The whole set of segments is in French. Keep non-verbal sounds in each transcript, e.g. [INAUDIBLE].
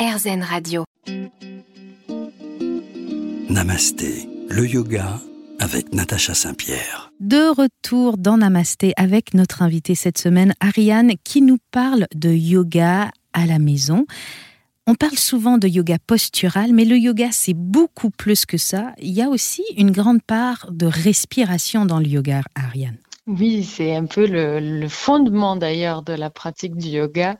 RZN Radio. Namasté, le yoga avec Natacha Saint-Pierre. De retour dans Namasté avec notre invitée cette semaine, Ariane, qui nous parle de yoga à la maison. On parle souvent de yoga postural, mais le yoga, c'est beaucoup plus que ça. Il y a aussi une grande part de respiration dans le yoga, Ariane. Oui, c'est un peu le, le fondement d'ailleurs de la pratique du yoga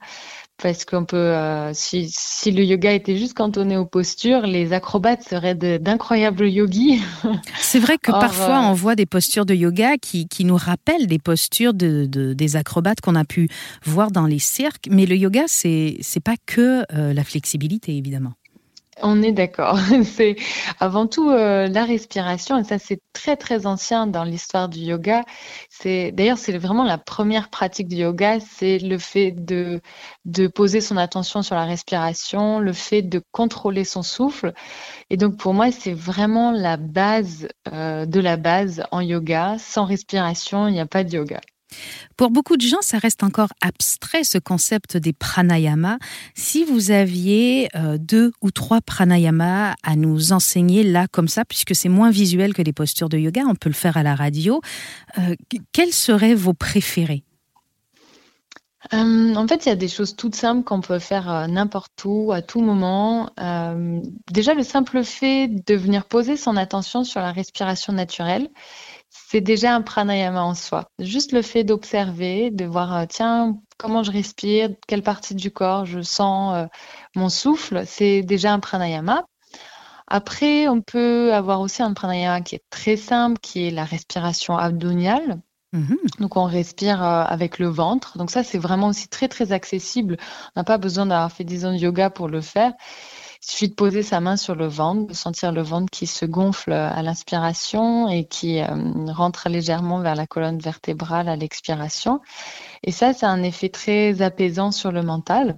parce qu'on peut, euh, si, si, le yoga était juste cantonné aux postures, les acrobates seraient d'incroyables yogis. [LAUGHS] C'est vrai que Or, parfois euh... on voit des postures de yoga qui, qui nous rappellent des postures de, de des acrobates qu'on a pu voir dans les cirques, mais le yoga, c'est c'est pas que euh, la flexibilité, évidemment. On est d'accord. [LAUGHS] C'est avant tout euh, la respiration et ça c'est très très ancien dans l'histoire du yoga. C'est d'ailleurs c'est vraiment la première pratique du yoga, c'est le fait de de poser son attention sur la respiration, le fait de contrôler son souffle. Et donc pour moi c'est vraiment la base euh, de la base en yoga. Sans respiration il n'y a pas de yoga. Pour beaucoup de gens, ça reste encore abstrait ce concept des pranayamas. Si vous aviez euh, deux ou trois pranayamas à nous enseigner là comme ça, puisque c'est moins visuel que les postures de yoga, on peut le faire à la radio, euh, quels seraient vos préférés? Euh, en fait, il y a des choses toutes simples qu'on peut faire n'importe où, à tout moment. Déjà, le simple fait de venir poser son attention sur la respiration naturelle, c'est déjà un pranayama en soi. Juste le fait d'observer, de voir, euh, tiens, comment je respire, quelle partie du corps je sens euh, mon souffle, c'est déjà un pranayama. Après, on peut avoir aussi un pranayama qui est très simple, qui est la respiration abdominale. Mmh. Donc on respire euh, avec le ventre. Donc ça, c'est vraiment aussi très très accessible. On n'a pas besoin d'avoir fait 10 ans de yoga pour le faire. Il suffit de poser sa main sur le ventre, de sentir le ventre qui se gonfle à l'inspiration et qui euh, rentre légèrement vers la colonne vertébrale à l'expiration. Et ça, c'est un effet très apaisant sur le mental.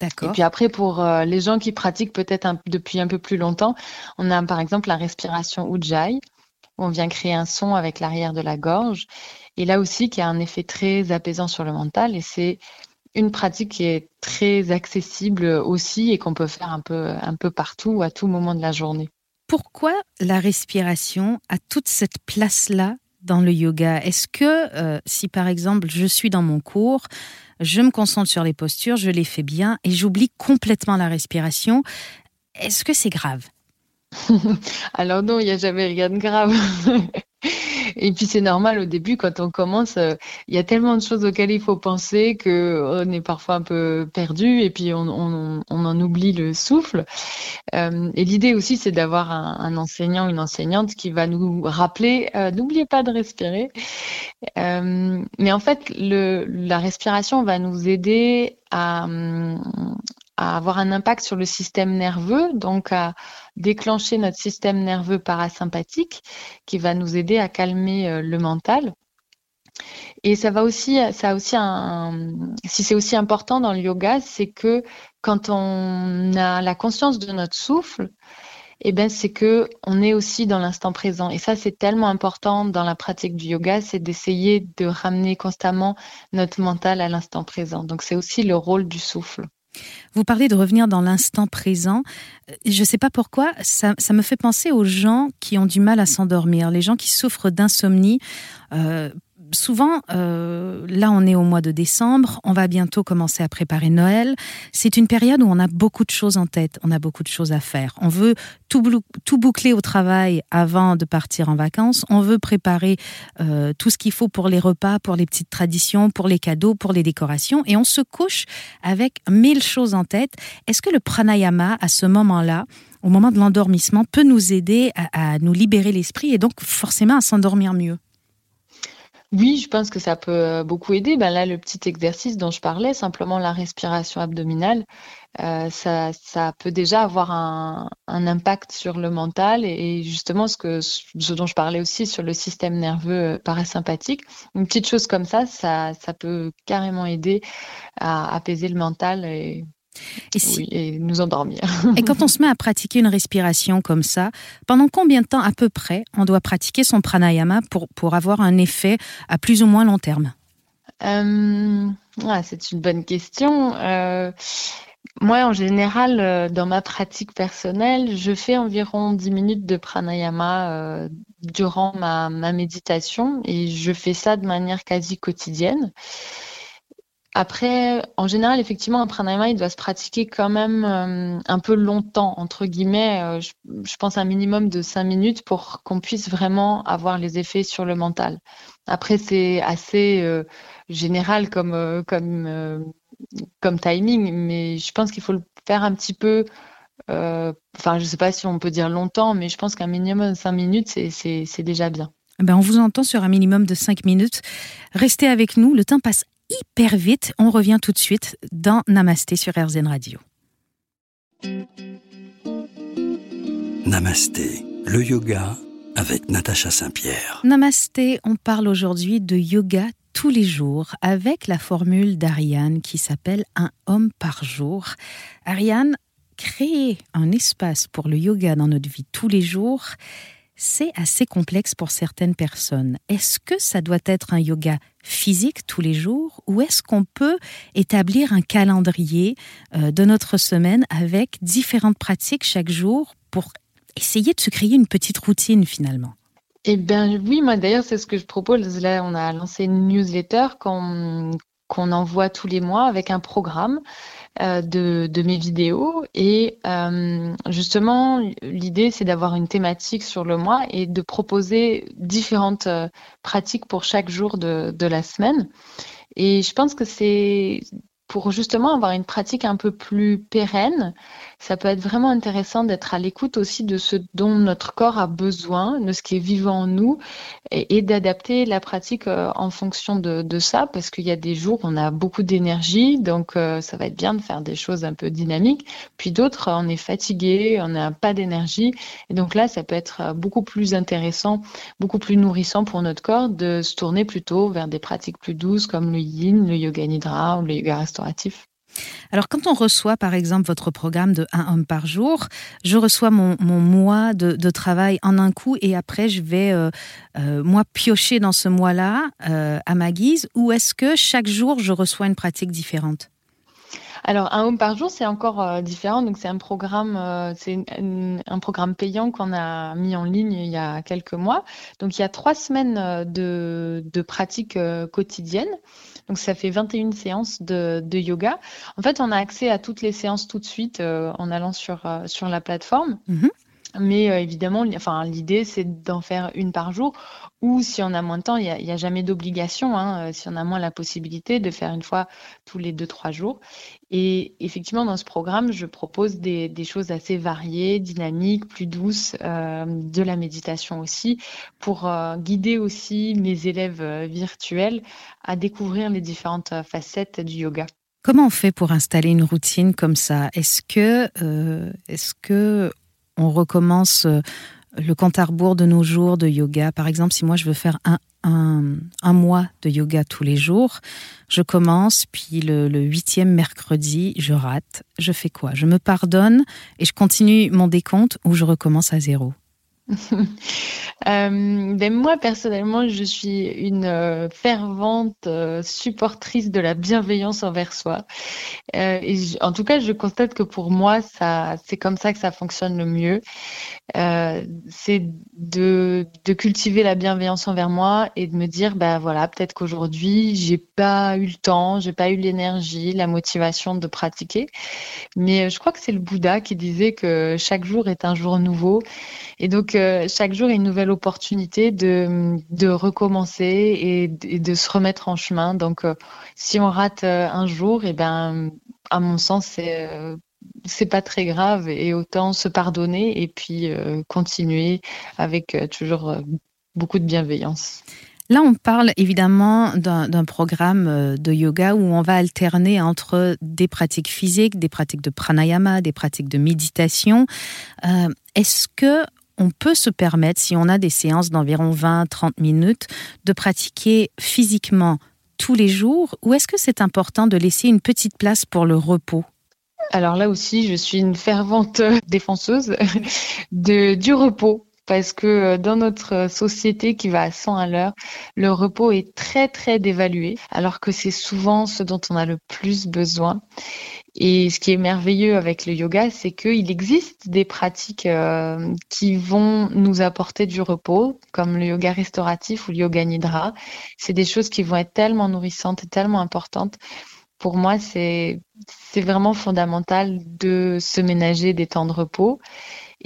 D'accord. Et puis après, pour euh, les gens qui pratiquent peut-être depuis un peu plus longtemps, on a par exemple la respiration Ujjayi, où on vient créer un son avec l'arrière de la gorge. Et là aussi, qui a un effet très apaisant sur le mental. Et c'est une pratique qui est très accessible aussi et qu'on peut faire un peu, un peu partout, à tout moment de la journée. Pourquoi la respiration a toute cette place-là dans le yoga? Est-ce que euh, si par exemple je suis dans mon cours, je me concentre sur les postures, je les fais bien et j'oublie complètement la respiration, est-ce que c'est grave? [LAUGHS] Alors non, il n'y a jamais rien de grave. [LAUGHS] Et puis c'est normal au début quand on commence, euh, il y a tellement de choses auxquelles il faut penser que on est parfois un peu perdu et puis on, en oublie le souffle. Euh, et l'idée aussi c'est d'avoir un, enseignant, une enseignante qui va nous rappeler euh, n'oubliez pas de respirer. Euh, mais en fait la respiration va nous aider à, à avoir un impact sur le système nerveux, donc à déclencher notre système nerveux parasympathique qui va nous aider à calmer euh, le mental. Et ça va aussi, ça a aussi un, si c'est aussi important dans le yoga, c'est que quand on a la conscience de notre souffle, eh ben c'est que on est aussi dans l'instant présent. Et ça, c'est tellement important dans la pratique du yoga, c'est d'essayer de ramener constamment notre mental à l'instant présent. Donc c'est aussi le rôle du souffle. Vous parlez de revenir dans l'instant présent. Je ne sais pas pourquoi, ça, ça, me fait penser aux gens qui ont du mal à s'endormir, les gens qui souffrent d'insomnie. Euh, souvent, euh, là on est au mois de décembre, on va bientôt commencer à préparer Noël. C'est une période où on a beaucoup de choses en tête, on a beaucoup de choses à faire. On veut tout, boucler au travail avant de partir en vacances. On veut préparer euh, tout ce qu'il faut pour les repas, pour les petites traditions, pour les cadeaux, pour les décorations. Et on se couche avec mille choses en tête. Est-ce que le pranayama, à ce moment-là, au moment de l'endormissement, peut nous aider à nous libérer l'esprit et donc forcément à s'endormir mieux? Oui, je pense que ça peut beaucoup aider. Ben là, le petit exercice dont je parlais, simplement la respiration abdominale, euh, ça, ça, peut déjà avoir un, un, impact sur le mental et, justement ce, que, ce dont je parlais aussi sur le système nerveux parasympathique. Une petite chose comme ça, ça, ça peut carrément aider à apaiser le mental et et, si... oui, et nous endormir. et quand on se met à pratiquer une respiration comme ça, pendant combien de temps à peu près on doit pratiquer son pranayama pour, pour avoir un effet à plus ou moins long terme? Euh, ah, C'est une bonne question. Euh, Moi, en général, euh, dans ma pratique personnelle, je fais environ 10 minutes de pranayama euh, durant ma, méditation et je fais ça de manière quasi quotidienne. Après, en général, effectivement, un pranayama, il doit se pratiquer quand même euh, un peu longtemps, entre guillemets. je, je, pense un minimum de 5 minutes pour qu'on puisse vraiment avoir les effets sur le mental. Après, c'est assez général comme, timing, mais je pense qu'il faut le faire un petit peu. Euh, enfin, je ne sais pas si on peut dire longtemps, mais je pense qu'un minimum de 5 minutes, c'est déjà bien. Ben, on vous entend sur un minimum de 5 minutes. Restez avec nous, le temps passe hyper vite. On revient tout de suite dans Namasté sur RZN Radio. Namasté, le yoga avec Natacha Saint-Pierre. Namasté, on parle aujourd'hui de yoga tous les jours avec la formule d'Ariane qui s'appelle un homme par jour. Ariane, créer un espace pour le yoga dans notre vie tous les jours, c'est assez complexe pour certaines personnes. Est-ce que ça doit être un yoga physique tous les jours ou est-ce qu'on peut établir un calendrier euh, de notre semaine avec différentes pratiques chaque jour pour essayer de se créer une petite routine finalement? Eh bien oui, moi d'ailleurs c'est ce que je propose. Là, on a lancé une newsletter qu'on envoie tous les mois avec un programme euh, de, mes vidéos. Et euh, justement, l'idée c'est d'avoir une thématique sur le mois et de proposer différentes euh, pratiques pour chaque jour de, de la semaine. Et je pense que c'est pour justement avoir une pratique un peu plus pérenne, ça peut être vraiment intéressant d'être à l'écoute aussi de ce dont notre corps a besoin, de ce qui est vivant en nous, et, d'adapter la pratique euh, en fonction de, ça, parce qu'il y a des jours où on a beaucoup d'énergie, donc euh, ça va être bien de faire des choses un peu dynamiques, puis d'autres, on est fatigué, on n'a pas d'énergie, et donc là, ça peut être beaucoup plus intéressant, beaucoup plus nourrissant pour notre corps de se tourner plutôt vers des pratiques plus douces comme le yin, le yoga nidra ou le yoga alors, quand on reçoit, par exemple, votre programme de un homme par jour, je reçois mon, mois de, travail en un coup et après, je vais, euh, euh, moi, piocher dans ce mois-là euh, à ma guise ou est-ce que chaque jour, je reçois une pratique différente? Alors, un home par jour, c'est encore différent. Donc, c'est un programme, c'est un programme payant qu'on a mis en ligne il y a quelques mois. Donc, il y a trois semaines de, de pratiques quotidiennes. Donc ça fait 21 séances de, yoga. En fait, on a accès à toutes les séances tout de suite euh, en allant sur, euh, sur la plateforme. Mhm. Mais euh, évidemment, enfin, l'idée, c'est d'en faire une par jour. Ou si on a moins de temps, il n'y a, jamais d'obligation. Hein, si on a moins la possibilité de faire une fois tous les deux, trois jours. Et effectivement, dans ce programme, je propose des, choses assez variées, dynamiques, plus douces, euh, de la méditation aussi, pour euh, guider aussi mes élèves virtuels à découvrir les différentes facettes du yoga. Comment on fait pour installer une routine comme ça? Est-ce que, est-ce que on recommence euh, le compte à rebours de nos jours de yoga. Par exemple, si moi je veux faire un, un, mois de yoga tous les jours, je commence, puis le, le, huitième mercredi, je rate. Je fais quoi? Je me pardonne et je continue mon décompte ou je recommence à zéro [LAUGHS] Euh, ben moi, personnellement, je suis une euh, fervente euh, supportrice de la bienveillance envers soi. en tout cas, je constate que pour moi, ça, c'est comme ça que ça fonctionne le mieux. c'est de, cultiver la bienveillance envers moi et de me dire, ben voilà, peut-être qu'aujourd'hui, j'ai pas eu le temps, j'ai pas eu l'énergie, la motivation de pratiquer. Mais je crois que c'est le Bouddha qui disait que chaque jour est un jour nouveau. Et donc, chaque jour est une nouvelle opportunité de, recommencer et, de se remettre en chemin. Donc, euh, si on rate euh, un jour, et eh ben, à mon sens, c'est euh, c'est pas très grave et autant se pardonner et puis continuer avec toujours beaucoup de bienveillance. Là, on parle évidemment d'un programme de yoga où on va alterner entre des pratiques physiques, des pratiques de pranayama, des pratiques de méditation. Est-ce que on peut se permettre, si on a des séances d'environ 20-30 minutes, de pratiquer physiquement tous les jours ou est-ce que c'est important de laisser une petite place pour le repos? Alors là aussi, je suis une fervente [LAUGHS] défenseuse [LAUGHS] du repos parce que euh, dans notre société qui va à 100 à l'heure, le repos est très très dévalué alors que c'est souvent ce dont on a le plus besoin. Et ce qui est merveilleux avec le yoga, c'est qu'il existe des pratiques euh, qui vont nous apporter du repos, comme le yoga restauratif ou le yoga nidra. C'est des choses qui vont être tellement nourrissantes et tellement importantes. Pour moi, c'est vraiment fondamental de se ménager des temps de repos.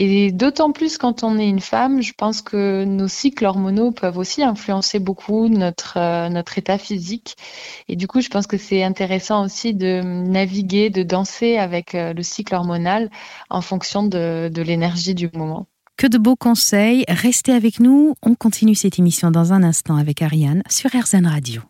Et d'autant plus quand on est une femme, je pense que nos cycles hormonaux peuvent aussi influencer beaucoup notre, euh, notre état physique. Et du coup, je pense que c'est intéressant aussi de naviguer, de danser avec euh, le cycle hormonal en fonction de, de l'énergie du moment. Que de beaux conseils. Restez avec nous. On continue cette émission dans un instant avec Ariane sur RZN Radio.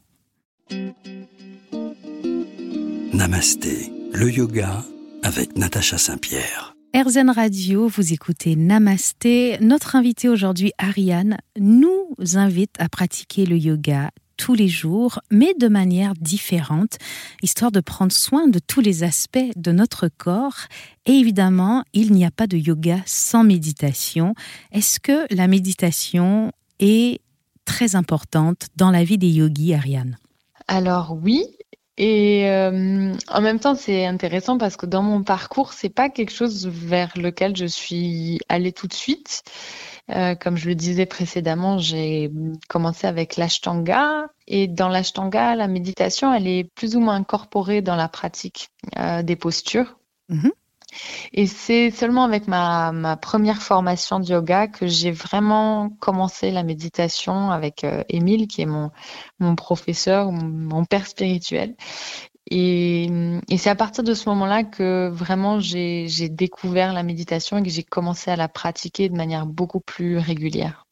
Namasté, le yoga avec Natacha Saint-Pierre. RZN Radio, vous écoutez Namasté. Notre invitée aujourd'hui, Ariane, nous invite à pratiquer le yoga tous les jours, mais de manière différente, histoire de prendre soin de tous les aspects de notre corps. Et évidemment, il n'y a pas de yoga sans méditation. Est-ce que la méditation est très importante dans la vie des yogis, Ariane? Alors oui, et euh, en même temps, c'est intéressant parce que dans mon parcours, c'est pas quelque chose vers lequel je suis allée tout de suite. Euh, comme je le disais précédemment, j'ai commencé avec l'ashtanga et dans l'ashtanga, la méditation, elle est plus ou moins incorporée dans la pratique euh, des postures. Mm-hmm. Et c'est seulement avec ma, ma, première formation de yoga que j'ai vraiment commencé la méditation avec euh, Émile, qui est mon, mon professeur, mon père spirituel. Et, et c'est à partir de ce moment-là que vraiment j'ai découvert la méditation et que j'ai commencé à la pratiquer de manière beaucoup plus régulière.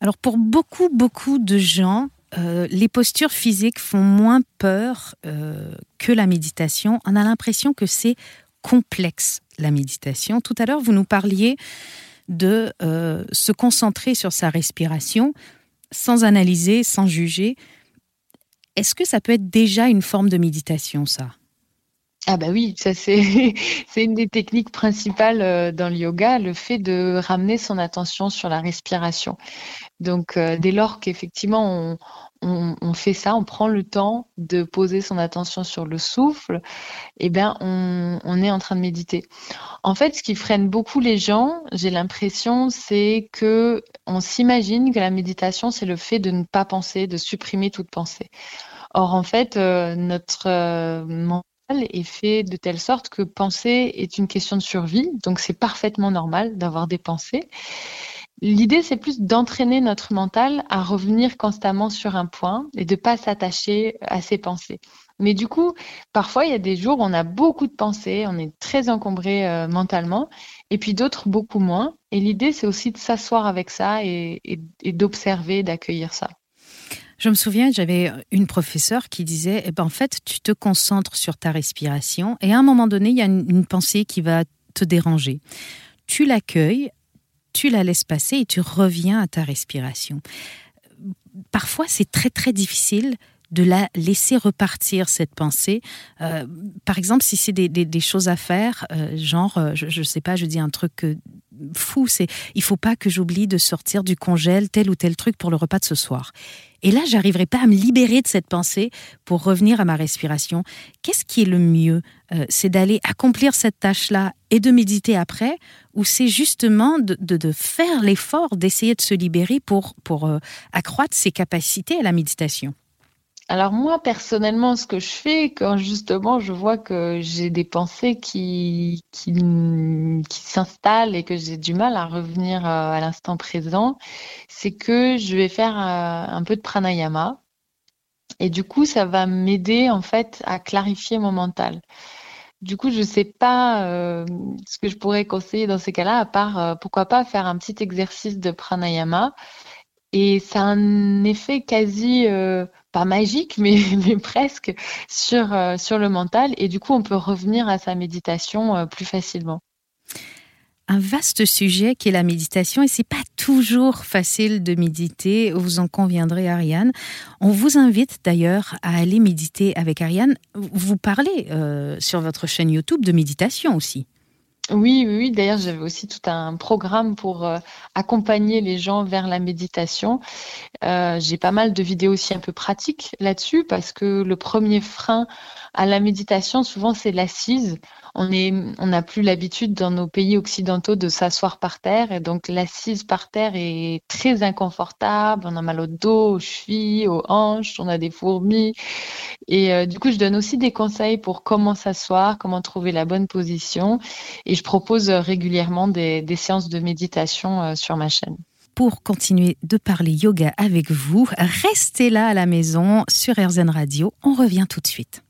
Alors pour beaucoup, beaucoup de gens, euh, les postures physiques font moins peur euh, que la méditation. On a l'impression que c'est complexe, la méditation. Tout à l'heure, vous nous parliez de euh, se concentrer sur sa respiration sans analyser, sans juger. Est-ce que ça peut être déjà une forme de méditation, ça? Ah bah oui, ça [LAUGHS] c'est une des techniques principales euh, dans le yoga, le fait de ramener son attention sur la respiration. Donc euh, dès lors qu'effectivement on, fait ça, on prend le temps de poser son attention sur le souffle, eh bien, on, est en train de méditer. En fait, ce qui freine beaucoup les gens, j'ai l'impression, c'est que on s'imagine que la méditation, c'est le fait de ne pas penser, de supprimer toute pensée. Or, en fait, euh, notre euh, est fait de telle sorte que penser est une question de survie, donc c'est parfaitement normal d'avoir des pensées. L'idée, c'est plus d'entraîner notre mental à revenir constamment sur un point et de pas s'attacher à ses pensées. Mais du coup, parfois, il y a des jours où on a beaucoup de pensées, on est très encombré euh, mentalement, et puis d'autres beaucoup moins. Et l'idée, c'est aussi de s'asseoir avec ça et, d'observer, d'accueillir ça. Je me souviens, j'avais une professeure qui disait, eh ben, en fait, tu te concentres sur ta respiration et à un moment donné, il y a une pensée qui va te déranger. Tu l'accueilles tu la laisses passer et tu reviens à ta respiration. Parfois, c'est très très difficile de la laisser repartir cette pensée. Euh, par exemple, si c'est des, choses à faire, euh, genre, euh, je ne sais pas, je dis un truc fou, c'est il faut pas que j'oublie de sortir du congèle tel ou tel truc pour le repas de ce soir. Et là, j'arriverai pas à me libérer de cette pensée pour revenir à ma respiration. Qu'est-ce qui est le mieux C'est d'aller accomplir cette tâche-là et de méditer après, ou c'est justement de, de, faire l'effort d'essayer de se libérer pour, pour accroître ses capacités à la méditation? Alors moi, personnellement, ce que je fais quand justement je vois que j'ai des pensées qui, qui, qui s'installent et que j'ai du mal à revenir euh, à l'instant présent, c'est que je vais faire euh, un peu de pranayama. Et du coup, ça va m'aider en fait à clarifier mon mental. Du coup, je ne sais pas euh, ce que je pourrais conseiller dans ces cas-là, à part pourquoi pas faire un petit exercice de pranayama. Et ça a un effet quasi pas magique, [LAUGHS] mais, mais presque sur, sur le mental. Et du coup, on peut revenir à sa méditation plus facilement. Un vaste sujet qui est la méditation et c'est pas toujours facile de méditer, vous en conviendrez Ariane. On vous invite d'ailleurs à aller méditer avec Ariane. Vous parlez euh, sur votre chaîne YouTube de méditation aussi. Oui, oui, D'ailleurs, j'avais aussi tout un programme pour euh, accompagner les gens vers la méditation. Euh, j'ai pas mal de vidéos aussi un peu pratiques là-dessus parce que le premier frein à la méditation, souvent c'est l'assise. On est, on n'a plus l'habitude dans nos pays occidentaux de s'asseoir par terre et donc l'assise par terre est très inconfortable. On a mal au dos, aux chevilles, aux hanches, on a des fourmis. Et euh, du coup, je donne aussi des conseils pour comment s'asseoir, comment trouver la bonne position. Et je propose régulièrement des, des séances de méditation euh, sur ma chaîne pour continuer de parler yoga avec vous. Restez là à la maison sur RZN Radio. On revient tout de suite.